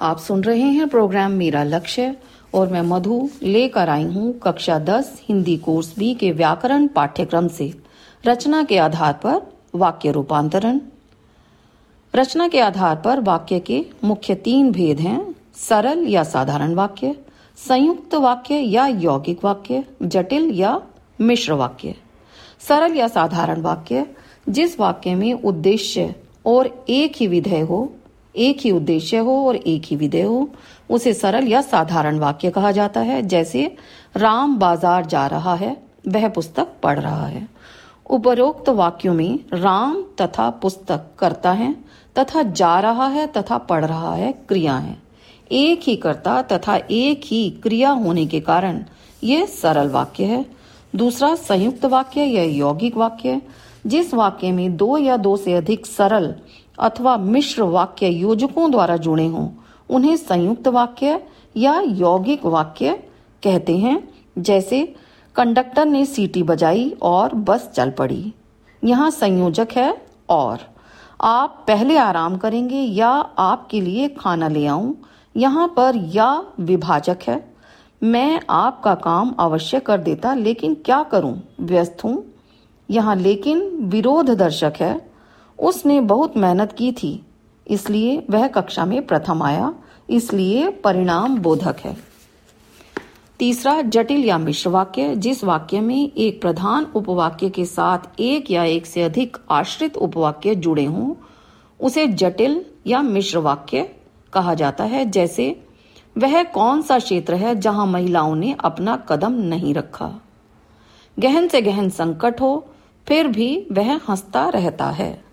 आप सुन रहे हैं प्रोग्राम मेरा लक्ष्य और मैं मधु लेकर आई हूँ कक्षा 10 हिंदी कोर्स बी के व्याकरण पाठ्यक्रम से। रचना के आधार पर वाक्य रूपांतरण। रचना के आधार पर वाक्य के मुख्य तीन भेद हैं, सरल या साधारण वाक्य, संयुक्त वाक्य या यौगिक वाक्य, जटिल या मिश्र वाक्य। सरल या साधारण वाक्य, जिस वाक्य में उद्देश्य और एक ही विधेय हो एक ही उद्देश्य हो और एक ही विधेय हो। उसे सरल या साधारण वाक्य कहा जाता है, जैसे, राम बाज़ार जा रहा है, वह पुस्तक पढ़ रहा है। उपरोक्त वाक्यों में राम तथा पुस्तक करता है, तथा जा रहा है, तथा पढ़ रहा है, क्रिया है। एक ही कर्ता तथा एक ही क्रिया होने के कारण यह सरल वाक्य है। दूसरा संयुक्त वाक्य या यौगिक वाक्य जिस वाक्य में दो या दो से अधिक सरल अथवा मिश्र वाक्य योजकों द्वारा जुड़े हों, उन्हें संयुक्त वाक्य या यौगिक वाक्य कहते हैं, जैसे, कंडक्टर ने सीटी बजाई और बस चल पड़ी। यहाँ संयोजक है और। आप पहले आराम करेंगे या आपके लिए खाना ले आऊँ? यहाँ पर या विभाजक है। मैं आपका काम अवश्य कर देता, लेकिन क्या करूँ? व्यस्त हूँ। यहाँ लेकिन विरोध दर्शक है। उसने बहुत मेहनत की थी, इसलिए वह कक्षा में प्रथम आया, इसलिए परिणाम बोधक है। तीसरा, जटिल या मिश्र वाक्य, जिस वाक्य में एक प्रधान उपवाक्य के साथ एक या एक से अधिक आश्रित उपवाक्य जुड़े हों, उसे जटिल या मिश्र वाक्य कहा जाता है, जैसे, वह कौन सा क्षेत्र है जहाँ महिलाओं ने अपना कदम नहीं रखा? गहन से गहन संकट हो फिर भी वह हंसता रहता है।